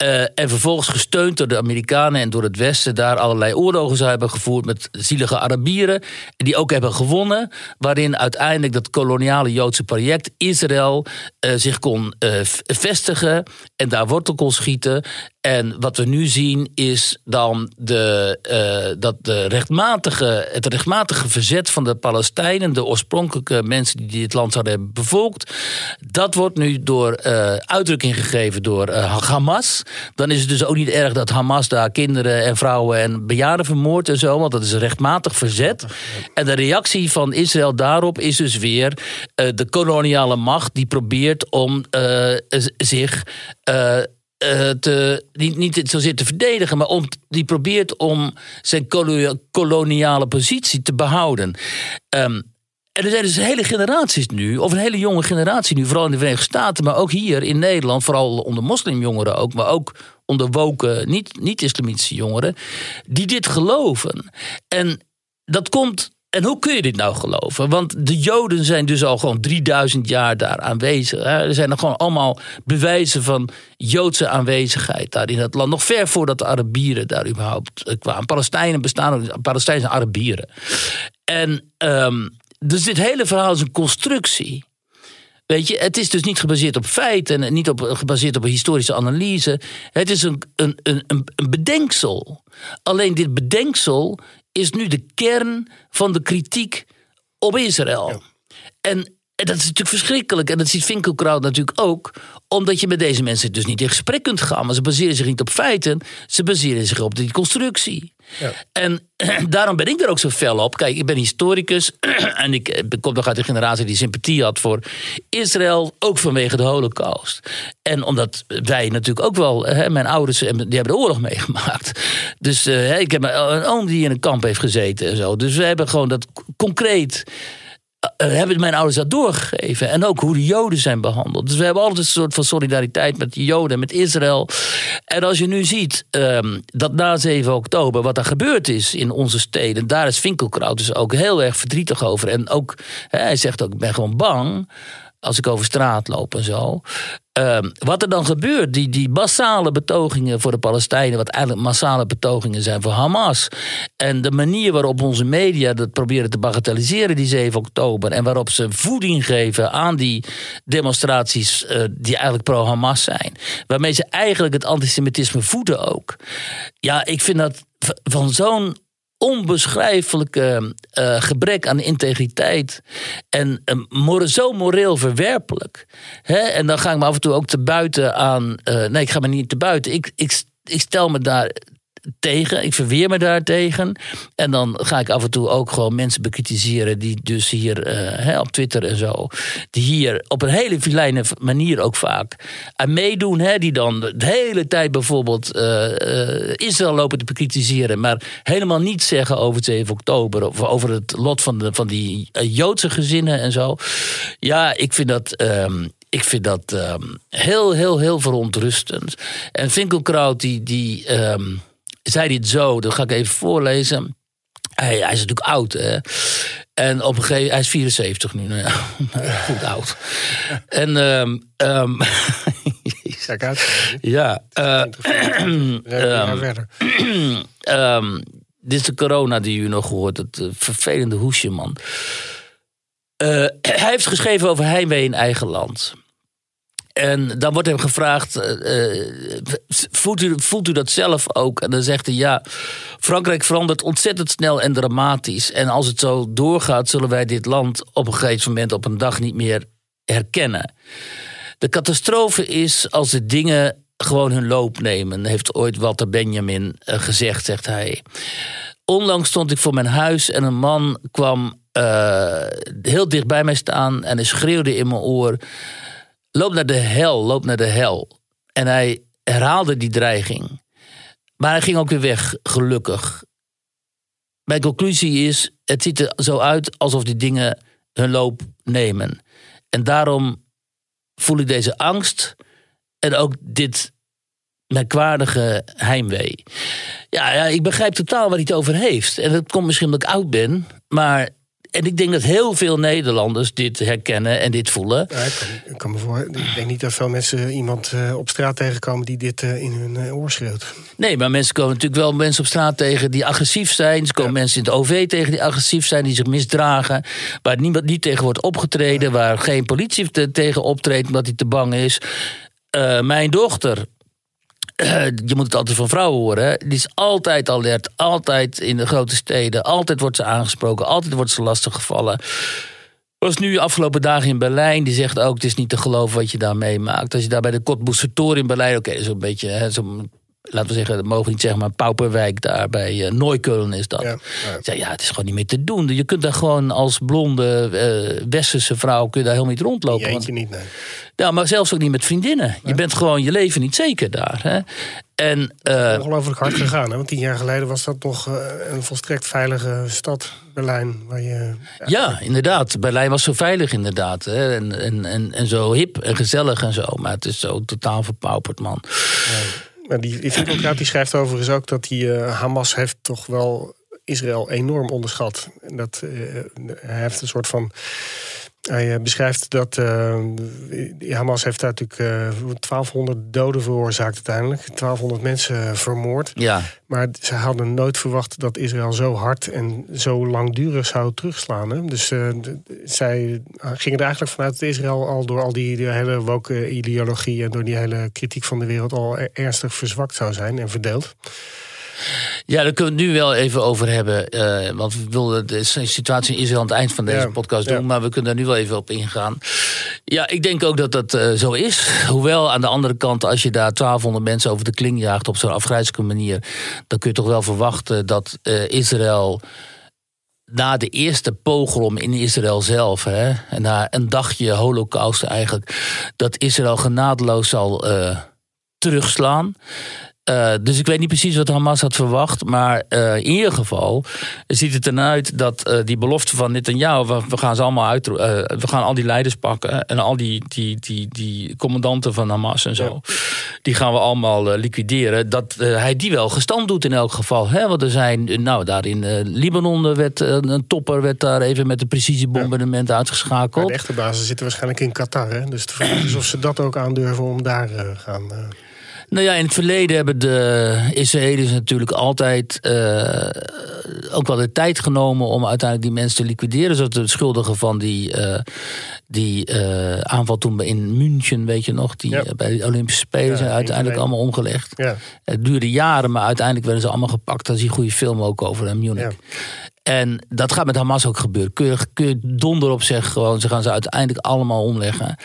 Speaker 2: Uh, en vervolgens gesteund door de Amerikanen en door het Westen daar allerlei oorlogen zou hebben gevoerd met zielige Arabieren. Die ook hebben gewonnen. Waarin uiteindelijk dat koloniale Joodse project Israël uh, zich kon uh, vestigen en daar wortel kon schieten. En wat we nu zien is dan de, uh, dat de rechtmatige, het rechtmatige verzet van de Palestijnen, de oorspronkelijke mensen die dit land zouden hebben bevolkt, dat wordt nu door uh, uitdrukking gegeven door uh, Hamas. Dan is het dus ook niet erg dat Hamas daar kinderen en vrouwen en bejaarden vermoordt en zo, want dat is rechtmatig verzet. En de reactie van Israël daarop is dus weer de koloniale macht die probeert om zich uh, te, niet, niet zozeer te verdedigen, maar om, die probeert om zijn koloniale positie te behouden. Um, en er zijn dus hele generaties nu, of een hele jonge generatie nu, vooral in de Verenigde Staten, maar ook hier in Nederland, vooral onder moslimjongeren ook, maar ook onder woken, niet-islamitische niet jongeren, die dit geloven. En dat komt en hoe kun je dit nou geloven? Want de Joden zijn dus al gewoon 3000 jaar daar aanwezig. Er zijn er gewoon allemaal bewijzen van Joodse aanwezigheid daar in dat land. Nog ver voordat de Arabieren daar überhaupt eh, kwamen. Palestijnen bestaan Palestijnen zijn Arabieren. En um, dus dit hele verhaal is een constructie. Weet je, het is dus niet gebaseerd op feiten en niet op, gebaseerd op een historische analyse. Het is een, een, een, een bedenksel. Alleen dit bedenksel is nu de kern van de kritiek op Israël. En, dat is natuurlijk verschrikkelijk. En dat ziet Finkelkraut natuurlijk ook. Omdat je met deze mensen dus niet in gesprek kunt gaan. Maar ze baseren zich niet op feiten. Ze baseren zich op die constructie. Ja. En daarom ben ik er ook zo fel op. Kijk, ik ben historicus. en ik eh, kom nog uit de generatie die sympathie had voor Israël. Ook vanwege de holocaust. En omdat wij natuurlijk ook wel... Hè, mijn ouders die hebben de oorlog meegemaakt. Dus uh, ik heb een oom die in een kamp heeft gezeten en zo. Dus we hebben gewoon dat concreet hebben mijn ouders dat doorgegeven. En ook hoe de Joden zijn behandeld. Dus we hebben altijd een soort van solidariteit met de Joden, met Israël. En als je nu ziet um, dat na 7 oktober wat er gebeurd is in onze steden, daar is Finkelkraut dus ook heel erg verdrietig over. En ook, hij zegt ook, ik ben gewoon bang als ik over straat loop en zo. Ehm, wat er dan gebeurt, die, die massale betogingen voor de Palestijnen, wat eigenlijk massale betogingen zijn voor Hamas. En de manier waarop onze media dat proberen te bagatelliseren, die 7 oktober. En waarop ze voeding geven aan die demonstraties uh, die eigenlijk pro-Hamas zijn. Waarmee ze eigenlijk het antisemitisme voeden ook. Ja, ik vind dat van zo'n onbeschrijfelijke uh, gebrek aan integriteit. En uh, zo moreel verwerpelijk. Hè? En dan ga ik me af en toe ook te buiten aan. Nee, ik ga me niet te buiten. Ik, ik, ik stel me daar tegen. Ik verweer me daar tegen. En dan ga ik af en toe ook gewoon mensen bekritiseren die dus hier uh, op Twitter en zo, die hier op een hele vilijne manier ook vaak aan meedoen. Hè, die dan de hele tijd bijvoorbeeld uh, uh, Israël lopen te bekritiseren, maar helemaal niets zeggen over het 7 oktober of over het lot van, de, van die Joodse gezinnen en zo. Ja, ik vind dat. Um, ik vind dat um, heel, heel, heel verontrustend. En Finkelkraut, die, die um, zei dit zo, dat ga ik even voorlezen. Hij, hij is natuurlijk oud, hè. En op een gegeven hij is 74 nu, nou ja, goed oud. En, um, um, ja, uh, um, dit is de corona die u nog hoort, het uh, vervelende hoesje, man. Uh, hij heeft geschreven over heimwee in eigen land. En dan wordt hem gevraagd: eh, eh, voelt, u, voelt u dat zelf ook? En dan zegt hij: ja, Frankrijk verandert ontzettend snel en dramatisch. En als het zo doorgaat, zullen wij dit land op een gegeven moment op een dag niet meer herkennen. De catastrofe is als de dingen gewoon hun loop nemen, heeft ooit Walter Benjamin eh, gezegd, zegt hij. Onlangs stond ik voor mijn huis en een man kwam heel dicht bij mij staan en hij schreeuwde in mijn oor: Loop naar de hel, loop naar de hel. En hij herhaalde die dreiging. Maar hij ging ook weer weg, gelukkig. Mijn conclusie is: het ziet er zo uit alsof die dingen hun loop nemen. En daarom voel ik deze angst en ook dit merkwaardige heimwee. Ja, ja, ik begrijp totaal waar hij het over heeft. En dat komt misschien omdat ik oud ben. Maar en ik denk dat heel veel Nederlanders dit herkennen en dit voelen.
Speaker 3: Ja, ik, kan, ik, kan me voor, ik denk niet dat veel mensen iemand uh, op straat tegenkomen die dit uh, in hun uh, oor schreeuwt.
Speaker 2: Nee, maar mensen komen natuurlijk wel mensen op straat tegen die agressief zijn. Ze komen ja. mensen in het OV tegen die agressief zijn, die zich misdragen. Waar niemand niet tegen wordt opgetreden, ja. waar geen politie te, tegen optreedt omdat hij te bang is. mijn dochter je moet het altijd van vrouwen horen. Hè? Die is altijd alert, altijd in de grote steden. Altijd wordt ze aangesproken, altijd wordt ze lastiggevallen. Was nu afgelopen dagen in Berlijn. Die zegt ook: het is niet te geloven wat je daar meemaakt. Als je daar bij de Kotboestertoren in Berlijn. Oké, okay, zo'n beetje. Hè, zo laten we zeggen, dat mogen we niet zeggen, maar Pauperwijk daar bij uh, is dat. Ja, ja. Ja, het is gewoon niet meer te doen. Je kunt daar gewoon als blonde uh, westerse vrouw kun je daar helemaal niet rondlopen.
Speaker 3: Want, niet, nee.
Speaker 2: Ja, maar zelfs ook niet met vriendinnen. Je bent gewoon je leven niet zeker daar. Hè? En,
Speaker 3: uh, ongelooflijk hard gegaan. Hè? Want tien jaar geleden was dat nog een volstrekt veilige stad, Berlijn. Waar je,
Speaker 2: ja, ja, inderdaad. Berlijn was zo veilig inderdaad. Hè? En, en, en, en zo hip en gezellig en zo. Maar het is zo totaal verpauperd, man.
Speaker 3: Ja. Die, die Videocraat die schrijft overigens ook dat die, uh, Hamas heeft toch wel Israël enorm onderschat. En dat, uh, hij heeft een soort van hij uh, beschrijft dat uh, Hamas heeft daar natuurlijk uh, 1200 doden veroorzaakt uiteindelijk. 1200 mensen vermoord.
Speaker 2: Ja.
Speaker 3: Maar ze hadden nooit verwacht dat Israël zo hard en zo langdurig zou terugslaan. Hè? Dus zij gingen er eigenlijk vanuit dat Israël al door al die, die hele woke ideologie... en door die hele kritiek van de wereld al ernstig verzwakt zou zijn en verdeeld.
Speaker 2: Ja, daar kunnen we het nu wel even over hebben. Uh, want we wilden de situatie in Israël aan het eind van deze ja, podcast doen. Ja. Maar we kunnen daar nu wel even op ingaan. Ja, ik denk ook dat dat uh, zo is. Hoewel aan de andere kant, als je daar 1200 mensen over de kling jaagt op zo'n afgrijzelijke manier. dan kun je toch wel verwachten dat uh, Israël na de eerste pogrom in Israël zelf, hè, en na een dagje holocaust eigenlijk, dat Israël genadeloos zal uh, terugslaan. Uh, dus ik weet niet precies wat Hamas had verwacht. Maar uh, in ieder geval ziet het eruit dat uh, die belofte van Netanyahu... We, we gaan ze allemaal uit, we gaan al die leiders pakken... en al die, die, die, die commandanten van Hamas en zo... Ja. die gaan we allemaal liquideren. Dat hij die wel gestand doet in elk geval. Hè? Want er zijn, nou daar in Libanon werd een topper... werd daar even met een precisiebombardement ja. uitgeschakeld.
Speaker 3: de echte basis zitten waarschijnlijk in Qatar. Hè? Dus de vraag is of ze dat ook aandurven om daar gaan...
Speaker 2: Nou ja, in het verleden hebben de Israëli's natuurlijk altijd uh, ook wel de tijd genomen om uiteindelijk die mensen te liquideren. Zoals de schuldigen van die, uh, die uh, aanval toen in München, weet je nog, die ja. bij de Olympische Spelen ja, zijn uiteindelijk allemaal omgelegd.
Speaker 3: Ja.
Speaker 2: Het duurde jaren, maar uiteindelijk werden ze allemaal gepakt. Daar is een goede film ook over in Munich. En dat gaat met Hamas ook gebeuren. Kun je, kun je donder op zeggen, gewoon, ze gaan ze uiteindelijk allemaal omleggen.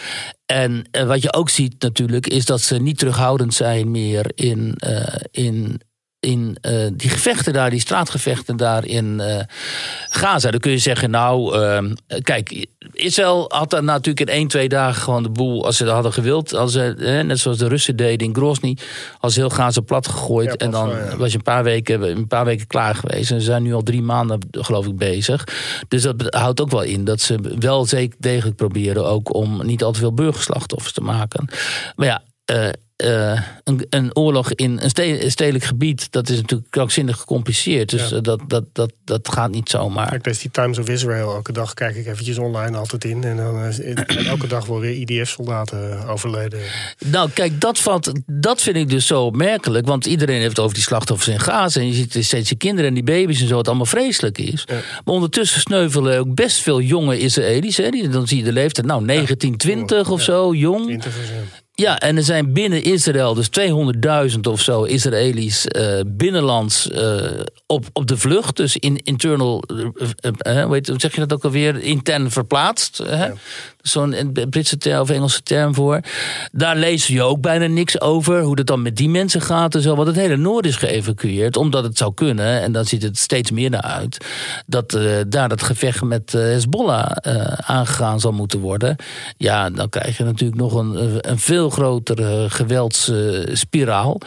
Speaker 2: En uh, wat je ook ziet natuurlijk, is dat ze niet terughoudend zijn meer in, uh, in in uh, die gevechten daar, die straatgevechten daar in uh, Gaza. Dan kun je zeggen, nou, uh, kijk, Israël had daar natuurlijk in één, twee dagen gewoon de boel, als ze dat hadden gewild, als ze, net zoals de Russen deden in Grozny, als heel Gaza plat gegooid. Ja, en dan wel, ja. was je een paar, weken, een paar weken klaar geweest. En ze zijn nu al drie maanden, geloof ik, bezig. Dus dat houdt ook wel in dat ze wel zeker degelijk proberen ook om niet al te veel burgerslachtoffers te maken. Maar ja, eh, een, een oorlog in een ste- stedelijk gebied, dat is natuurlijk krankzinnig gecompliceerd. Dus
Speaker 3: Ja.
Speaker 2: eh, dat, dat, dat, dat gaat niet zomaar.
Speaker 3: Kijk, dus die Times of Israel, elke dag kijk ik eventjes online altijd in. En dan eh, en elke dag worden weer IDF-soldaten overleden.
Speaker 2: Nou, kijk, dat, valt, dat vind ik dus zo opmerkelijk. Want iedereen heeft het over die slachtoffers in Gaza. En je ziet steeds die kinderen en die baby's en zo, het allemaal vreselijk is.
Speaker 3: Ja.
Speaker 2: Maar ondertussen sneuvelen ook best veel jonge Israëli's. Hè? Die, dan zie je de leeftijd, nou, 19, 20 of zo, jong.
Speaker 3: Twintigers, ja.
Speaker 2: En er zijn binnen Israël dus 200.000 of zo Israëli's eh, binnenlands eh, op, op de vlucht. Dus in internal, eh, hoe, zeg je dat ook alweer? Intern verplaatst.
Speaker 3: Ja.
Speaker 2: Zo'n Britse term of Engelse term voor. Daar lees je ook bijna niks over. Hoe het dan met die mensen gaat en zo. Want het hele noorden is geëvacueerd. Omdat het zou kunnen, en dan ziet het steeds meer naar uit. Dat eh, daar het gevecht met eh, Hezbollah eh, aangegaan zal moeten worden. Ja, dan krijg je natuurlijk nog een, een veel grotere geweldsspiraal.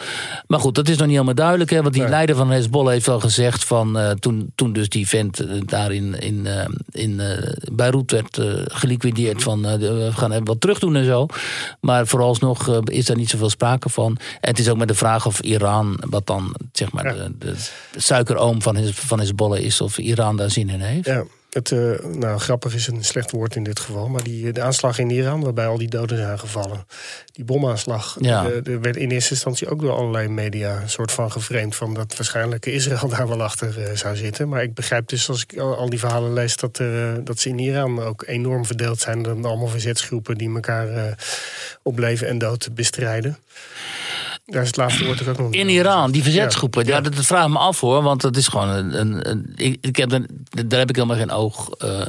Speaker 2: maar goed, dat is nog niet helemaal duidelijk. Hè, want die leider van Hezbollah heeft al gezegd van eh, toen, toen dus die vent eh, daar in, in, eh, in eh, Beirut werd eh, geliquideerd van eh, we gaan even wat terug doen en zo. Maar vooralsnog eh, is daar niet zoveel sprake van. En het is ook met de vraag of Iran, wat dan zeg maar
Speaker 3: Ja.
Speaker 2: de, de suikeroom van, van Hezbollah is, of Iran daar zin in heeft.
Speaker 3: Ja, het, eh, nou, grappig is een slecht woord in dit geval. Maar die, de aanslag in Iran, waarbij al die doden zijn gevallen. Die bomaanslag.
Speaker 2: Ja.
Speaker 3: eh, Er werd in eerste instantie ook door allerlei media een soort van geframed. van dat waarschijnlijk Israël daar wel achter eh, zou zitten. Maar ik begrijp dus als ik al, al die verhalen lees. Dat, dat ze in Iran ook enorm verdeeld zijn. Dan allemaal verzetsgroepen die elkaar eh, op leven en dood bestrijden. Daar is het laatste woord ook nog
Speaker 2: In Iran, die verzetsgroepen, ja.
Speaker 3: Ja.
Speaker 2: dat, vraag ik me af hoor. Want dat is gewoon een. een, een- ik, ik heb, daar heb ik helemaal geen oog. eh,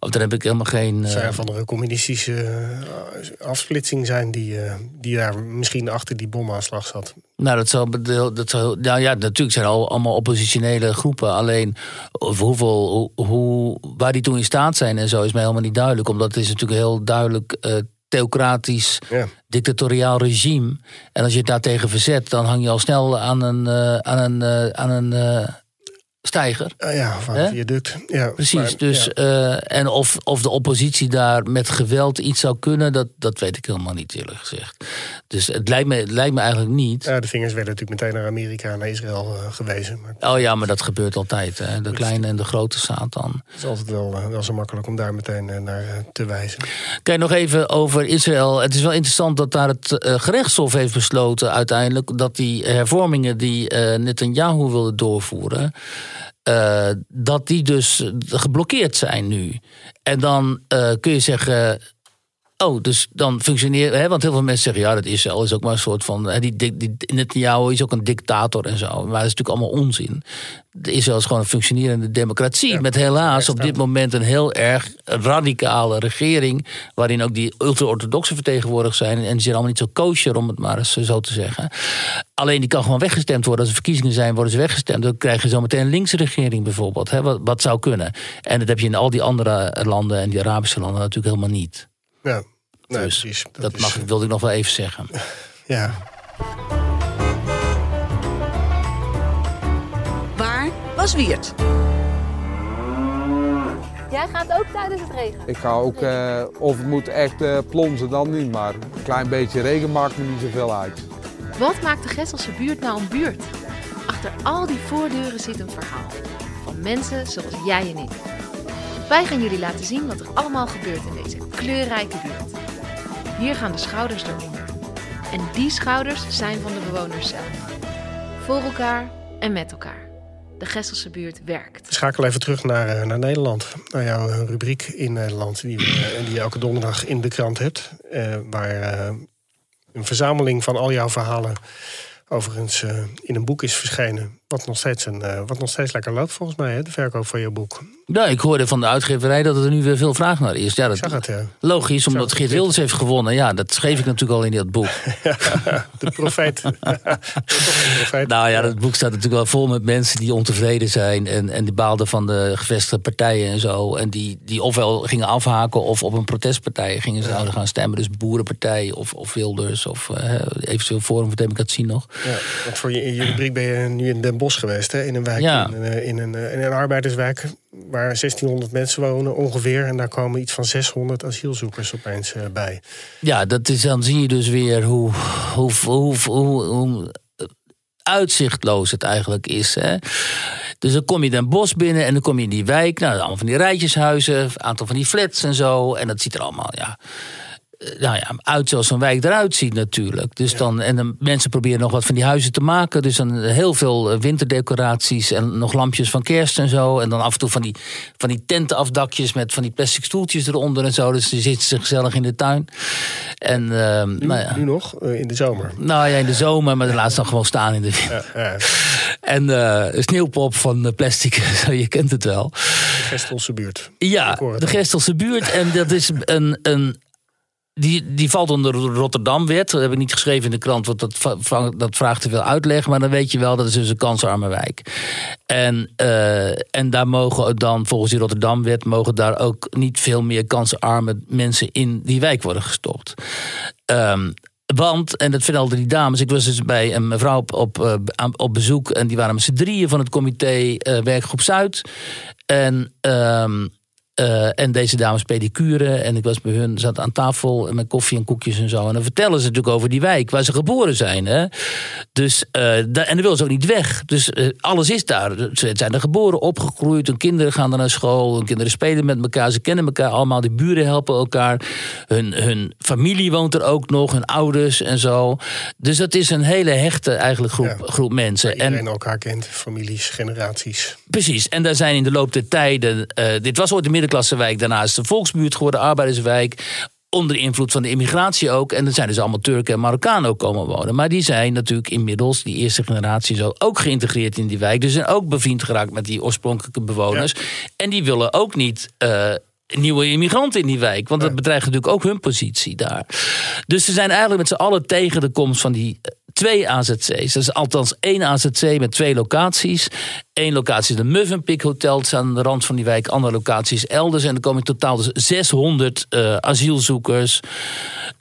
Speaker 2: of daar heb ik helemaal geen. Eh,
Speaker 3: van de communistische eh, afsplitsing zijn die, die daar misschien achter die bomaanslag zat.
Speaker 2: Nou, dat zou, dat zou. Nou ja, natuurlijk zijn al allemaal oppositionele groepen. Alleen of hoeveel, hoe, waar die toe in staat zijn en zo is mij helemaal niet duidelijk. Omdat het is natuurlijk heel duidelijk theocratisch,
Speaker 3: Ja.
Speaker 2: dictatoriaal regime. En als je het daartegen verzet, dan hang je al snel aan een, eh, aan een, eh, aan een eh, stijger.
Speaker 3: Ja, van het viaduct. Ja,
Speaker 2: Precies,
Speaker 3: maar,
Speaker 2: dus eh, en of, of de oppositie daar met geweld iets zou kunnen, dat, dat weet ik helemaal niet eerlijk gezegd. Dus het lijkt me, het lijkt me eigenlijk niet.
Speaker 3: Ja, de vingers werden natuurlijk meteen naar Amerika en naar Israël eh, gewezen. Maar
Speaker 2: Oh ja, maar dat gebeurt altijd. Hè? De kleine en de grote Satan.
Speaker 3: het is altijd wel, eh, wel zo makkelijk om daar meteen naar te wijzen.
Speaker 2: Kijk nog even over Israël. Het is wel interessant dat daar het gerechtshof heeft besloten uiteindelijk dat die hervormingen die Netanyahu wilde doorvoeren, eh, dat die dus geblokkeerd zijn nu. En dan eh, kun je zeggen. Oh, dus dan functioneert. Hè, want heel veel mensen zeggen. Ja, dat Israël is ook maar een soort van. Hè, die, die, die Netanyahu is ook een dictator en zo. Maar dat is natuurlijk allemaal onzin. De Israël is gewoon een functionerende democratie.
Speaker 3: Ja,
Speaker 2: met helaas op dit moment een heel erg radicale regering. Waarin ook die ultra-orthodoxen vertegenwoordigd zijn. En die zijn allemaal niet zo kosher, om het maar eens zo te zeggen. Alleen die kan gewoon weggestemd worden. Als er verkiezingen zijn, worden ze weggestemd. Dan krijg je zo meteen een linkse regering bijvoorbeeld. Hè, wat, wat zou kunnen. En dat heb je in al die andere landen en die Arabische landen natuurlijk helemaal niet.
Speaker 3: Ja, nee,
Speaker 2: dus
Speaker 3: precies.
Speaker 2: dat,
Speaker 3: is,
Speaker 2: mag,
Speaker 3: eh,
Speaker 2: wilde ik nog wel even zeggen.
Speaker 3: Ja,
Speaker 5: Waar was Wiert?
Speaker 6: Jij gaat ook tijdens het regen.
Speaker 7: Ik ga ook, eh, of het moet echt eh, plonzen, dan niet. Maar een klein beetje regen maakt me niet zoveel uit.
Speaker 6: Wat maakt de Gesselse buurt nou een buurt? Achter al die voordeuren zit een verhaal. Van mensen zoals jij en ik. Wij gaan jullie laten zien wat er allemaal gebeurt in deze kleurrijke buurt. Hier gaan de schouders eronder. En die schouders zijn van de bewoners zelf. Voor elkaar en met elkaar. De Gesselse buurt werkt.
Speaker 3: schakel even terug naar, eh, naar Nederland. Naar jouw eh, rubriek in Nederland. Die, eh, die je elke donderdag in de krant hebt. waar een verzameling van al jouw verhalen overigens in een boek is verschenen. Wat nog steeds, een, eh, wat nog steeds lekker loopt volgens mij, hè, de verkoop van je boek.
Speaker 2: Ja, ik hoorde van de uitgeverij dat er nu weer veel vraag naar is. Ja, dat,
Speaker 3: zag het, ja.
Speaker 2: logisch, omdat Geert. Wilders heeft gewonnen. Ja, dat schreef ik natuurlijk al in dat boek.
Speaker 3: De profeet. de profeet.
Speaker 2: Nou ja, dat boek staat natuurlijk wel vol met mensen die ontevreden zijn. En, en die baalden van de gevestigde partijen en zo. En die, die ofwel gingen afhaken of op een protestpartij gingen zouden gaan stemmen. Dus Boerenpartij of, of Wilders of eh, eventueel Forum voor Democratie nog.
Speaker 3: Ja, want voor je, in je rubriek ben je nu in Den Bosch geweest, hè? in een wijk,
Speaker 2: Ja.
Speaker 3: in, een, in, een, in een arbeiderswijk. waar 1600 mensen wonen ongeveer. En daar komen iets van 600 asielzoekers opeens uh, bij.
Speaker 2: Ja, dat is, dan zie je dus weer hoe, hoe, hoe, hoe, hoe uitzichtloos het eigenlijk is. Hè? Dus dan kom je Den Bos binnen en dan kom je in die wijk. Nou, allemaal van die rijtjeshuizen, een aantal van die flats en zo. En dat ziet er allemaal, ja eh, nou ja, uit zoals een wijk eruit ziet natuurlijk. Dus dan, en de mensen proberen nog wat van die huizen te maken. Dus dan heel veel eh, winterdecoraties en nog lampjes van kerst en zo. En dan af en toe van die, van die tentenafdakjes met van die plastic stoeltjes eronder en zo. Dus die zitten ze gezellig in de tuin. En, uh,
Speaker 3: nu,
Speaker 2: nou ja.
Speaker 3: nu nog, uh, in de zomer?
Speaker 2: Nou ja, in de zomer, maar de laatste dan gewoon staan in de
Speaker 3: ja, ja.
Speaker 2: En uh, sneeuwpop van plastic, je kent het wel. De
Speaker 3: Gestelse buurt.
Speaker 2: Ja, de Gestelse buurt. En dat is een, een die, die valt onder de Rotterdamwet. Dat heb ik niet geschreven in de krant, want dat, dat vraagt te veel uitleg. Maar dan weet je wel, dat is dus een kansarme wijk. En, uh, en daar mogen dan, volgens die Rotterdamwet... mogen daar ook niet veel meer kansarme mensen in die wijk worden gestopt. Um, want, en dat vinden die dames, ik was dus bij een mevrouw op, op, uh, op bezoek... en die waren met z'n drieën van het comité uh, Werkgroep Zuid. En... Um, uh, en deze dames pedicure. En ik was bij hun, zat aan tafel met koffie en koekjes en zo. En dan vertellen ze natuurlijk over die wijk waar ze geboren zijn. Hè? Dus, uh, en dan willen ze ook niet weg. Dus uh, alles is daar. Ze zijn er geboren, opgegroeid. Hun kinderen gaan er naar school. Hun kinderen spelen met elkaar. Ze kennen elkaar allemaal. De buren helpen elkaar. Hun, hun familie woont er ook nog. Hun ouders en zo. Dus dat is een hele hechte eigenlijk groep, ja, groep mensen.
Speaker 3: En, elkaar kent. Families, generaties.
Speaker 2: Precies. En daar zijn in de loop der tijden... dit was ooit de middenklassewijk. Daarna is de volksbuurt geworden, arbeiderswijk onder invloed van de immigratie ook. En er zijn dus allemaal Turken en Marokkanen ook komen wonen. Maar die zijn natuurlijk inmiddels, die eerste generatie zo, ook geïntegreerd in die wijk. Dus zijn ook bevriend geraakt met die oorspronkelijke bewoners. Ja. En die willen ook niet. Uh, nieuwe immigranten in die wijk. Want dat bedreigt natuurlijk ook hun positie daar. Dus ze zijn eigenlijk met z'n allen tegen de komst van die twee AZC's. Dat is althans één AZC met twee locaties. Eén locatie is de Muffenpik Hotel. Het staat aan de rand van die wijk. Andere locaties elders. En er komen in totaal dus 600 uh, asielzoekers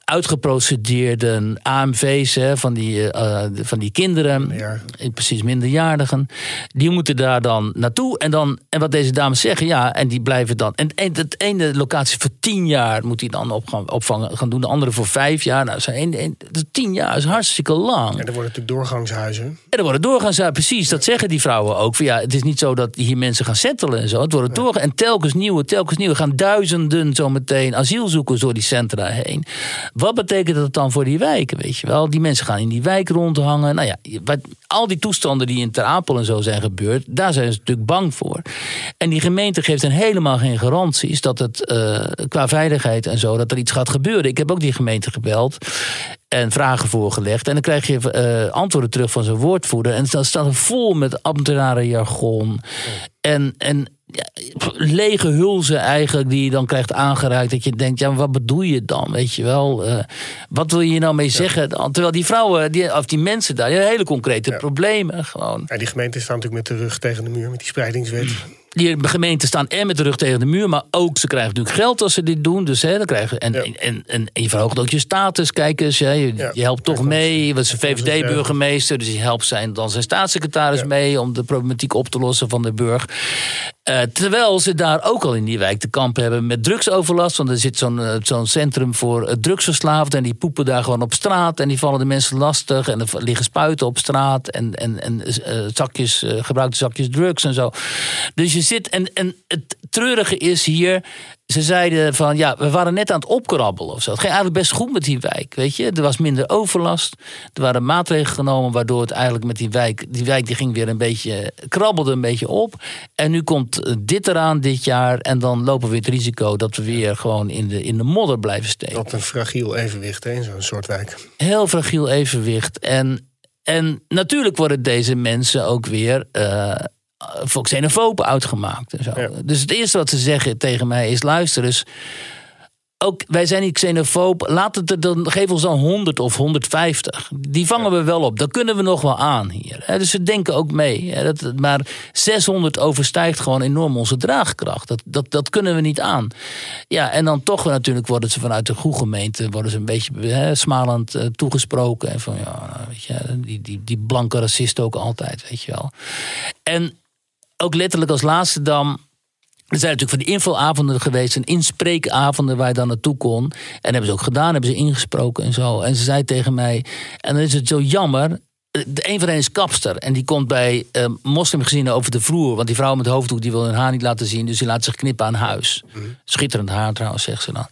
Speaker 2: uitgeprocedeerden AMV's hè, van, die, uh, van die kinderen, precies minderjarigen, die moeten daar dan naartoe. En, dan, en wat deze dames zeggen, ja, en die blijven dan. En, en het ene locatie voor tien jaar moet hij dan op gaan, opvangen gaan doen, de andere voor vijf jaar. Nou, zijn een, een, tien jaar is hartstikke lang.
Speaker 3: En er worden natuurlijk doorgangshuizen.
Speaker 2: En er worden doorgangshuizen, precies. Dat zeggen die vrouwen ook. Van, ja, het is niet zo dat hier mensen gaan settelen en zo. Het worden doorgaan. En telkens nieuwe, telkens nieuwe. gaan duizenden zometeen asielzoekers door die centra heen. Wat betekent dat dan voor die wijken, weet je wel? Die mensen gaan in die wijk rondhangen. Nou ja, wat, al die toestanden die in Ter Apel en zo zijn gebeurd, daar zijn ze natuurlijk bang voor. En die gemeente geeft hen helemaal geen garanties dat het uh, qua veiligheid en zo, dat er iets gaat gebeuren. Ik heb ook die gemeente gebeld en vragen voorgelegd. En dan krijg je uh, antwoorden terug van zijn woordvoerder. En dan staat er vol met ambtenarenjargon. En, en ja, lege hulzen eigenlijk die je dan krijgt aangereikt. Dat je denkt, ja, wat bedoel je dan? Weet je wel, uh, wat wil je nou mee zeggen? Terwijl die vrouwen, die, of die mensen daar, die hele concrete ja. problemen gewoon.
Speaker 3: Ja, die gemeente staat natuurlijk met de rug tegen de muur met die spreidingswet.
Speaker 2: Die gemeenten staan en met de rug tegen de muur, maar ook ze krijgen natuurlijk geld als ze dit doen. Dus hè, dan krijgen, en, ja. en, en, en, je verhoogt ook je status. Kijk eens, hè, je, ja. je helpt toch mee. Je was een VVD-burgemeester, dus je helpt zijn, dan zijn staatssecretaris ja. mee om de problematiek op te lossen van de burg. Uh, terwijl ze daar ook al in die wijk te kampen hebben met drugsoverlast. Want er zit zo'n uh, zo'n centrum voor uh, drugsverslaafden. En die poepen daar gewoon op straat. En die vallen de mensen lastig. En er liggen spuiten op straat. En, en, en zakjes, gebruikte zakjes drugs en zo. Dus je zit. En, en het treurige is hier. Ze zeiden van ja, we waren net aan het opkrabbelen of zo. Het ging eigenlijk best goed met die wijk. Weet je, er was minder overlast. Er waren maatregelen genomen waardoor het eigenlijk met die wijk. Die wijk die ging weer een beetje. krabbelde een beetje op. En nu komt dit eraan dit jaar. En dan lopen we het risico dat we weer gewoon in de, in de modder blijven steken.
Speaker 3: Op een fragiel evenwicht hè, in zo'n soort wijk.
Speaker 2: Heel fragiel evenwicht. En, en natuurlijk worden deze mensen ook weer. Uh, voor xenofoob uitgemaakt. En zo. Ja. Dus het eerste wat ze zeggen tegen mij is: luister eens. Ook, wij zijn niet xenofoob. Laat het er dan, geef ons dan 100 of 150. Die vangen ja. we wel op. Dat kunnen we nog wel aan hier. Dus ze denken ook mee. Dat, maar 600 overstijgt gewoon enorm onze draagkracht. Dat, dat, dat kunnen we niet aan. Ja, en dan toch natuurlijk worden ze vanuit de goede gemeente worden ze een beetje hè, smalend uh, toegesproken. En van ja, weet je, die, die, die blanke racist ook altijd, weet je wel. En ook letterlijk als laatste dan. Er zijn natuurlijk van die infoavonden geweest en inspreekavonden waar je dan naartoe kon. En dat hebben ze ook gedaan, hebben ze ingesproken en zo. En ze zei tegen mij, en dan is het zo jammer. De een van hen is kapster en die komt bij uh, moslimgezinnen over de vloer. Want die vrouw met hoofddoek die wil hun haar niet laten zien, dus die laat zich knippen aan huis. Schitterend haar trouwens, zegt ze dan.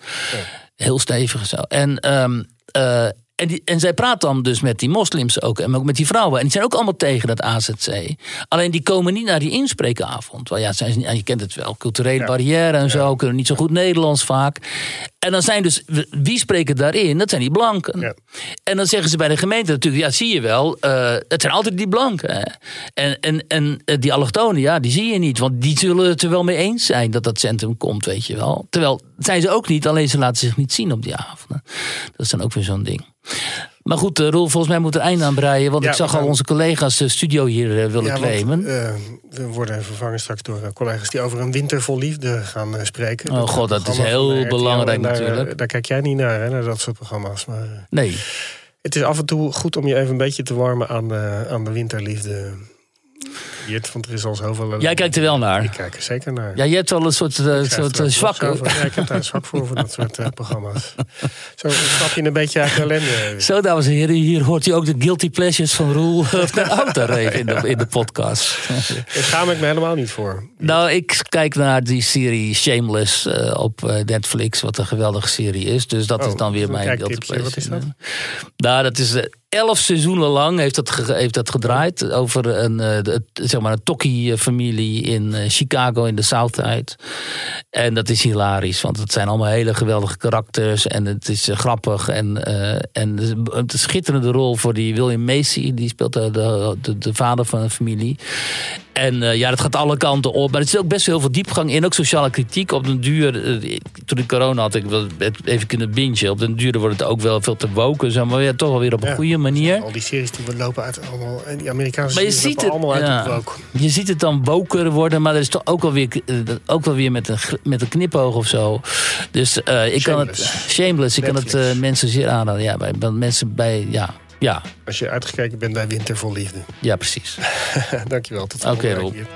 Speaker 2: Heel stevig zo. En ehm, eh, en, die, en zij praat dan dus met die moslims ook. En ook met die vrouwen. En die zijn ook allemaal tegen dat AZC. Alleen die komen niet naar die inspreekavond. Want ja, zijn je kent het wel. Culturele barrière en zo. Kunnen niet zo goed Nederlands vaak. En dan zijn dus, wie spreken daarin? Dat zijn die blanken.
Speaker 3: Ja.
Speaker 2: En dan zeggen ze bij de gemeente natuurlijk, ja, zie je wel, eh, het zijn altijd die blanken. hè. En, en, en eh, die allochtonen, ja, die zie je niet. Want die zullen het er wel mee eens zijn dat dat centrum komt, weet je wel. Terwijl, zijn ze ook niet, alleen ze laten zich niet zien op die avonden. Dat is dan ook weer zo'n ding. Maar goed, eh, Roel, volgens mij moet er einde aan breien. Want
Speaker 3: Ja,
Speaker 2: ik zag al onze collega's de studio hier eh, willen
Speaker 3: Ja,
Speaker 2: claimen.
Speaker 3: eh, we worden vervangen straks door eh, collega's die over een winter vol liefde gaan eh, spreken.
Speaker 2: Oh, god, dat is heel belangrijk
Speaker 3: daar,
Speaker 2: natuurlijk.
Speaker 3: eh, Daar kijk jij niet naar, hè, naar dat soort programma's. Maar eh,
Speaker 2: nee.
Speaker 3: het is af en toe goed om je even een beetje te warmen aan de, aan de winterliefde. Geert, want er is al zoveel... eh,
Speaker 2: Jij kijkt er wel naar.
Speaker 3: Ik kijk er zeker naar.
Speaker 2: Ja, je hebt wel een soort, eh, soort
Speaker 3: ook
Speaker 2: zwak.
Speaker 3: Ja, ik heb daar zwak voor, voor dat soort programma's. Zo stap je een beetje uit de ellende.
Speaker 2: Zo, dames en heren, hier hoort u ook de guilty pleasures van Roel of de in de, in de podcast.
Speaker 3: Daar schaam ik me helemaal niet voor.
Speaker 2: Nou, ik kijk naar die serie Shameless op Netflix, wat een geweldige serie is. Dus dat
Speaker 3: Oh,
Speaker 2: is dan weer mijn guilty
Speaker 3: kijktipje. Wat is
Speaker 2: pleasure. Nou, dat is elf seizoenen lang heeft dat, heeft dat gedraaid. Over een, eh, de- zeg maar een Tokkie-familie in eh, Chicago in de Southside. En dat is hilarisch, want het zijn allemaal hele geweldige karakters. En het is eh, grappig. En, en een schitterende rol voor die William Macy. Die speelt de, de, de vader van een familie. En eh, ja, dat gaat alle kanten op. Maar er zit ook best wel heel veel diepgang in. Ook sociale kritiek. Op den duur, eh, toen ik corona had, ik het even kunnen bingen. Op den duur wordt het ook wel veel te woken. Zeg maar ja, toch wel weer op een
Speaker 3: Ja.
Speaker 2: goede manier.
Speaker 3: Al die series die we lopen uit allemaal... En die Amerikaanse
Speaker 2: Maar je
Speaker 3: series
Speaker 2: ziet
Speaker 3: lopen
Speaker 2: het,
Speaker 3: allemaal uit
Speaker 2: ja.
Speaker 3: op woke.
Speaker 2: je ziet het dan woker worden, maar er is toch ook wel weer, eh, ook wel weer met, een, met een knipoog of zo. Dus ik kan het,
Speaker 3: Shameless.
Speaker 2: ik kan het mensen zeer aanraden. Ja, bij, bij mensen bij, ja, ja,
Speaker 3: Als je uitgekeken bent bij Winter vol Liefde.
Speaker 2: ja, precies.
Speaker 3: Dankjewel, tot
Speaker 2: Oké,
Speaker 3: volgende week weer.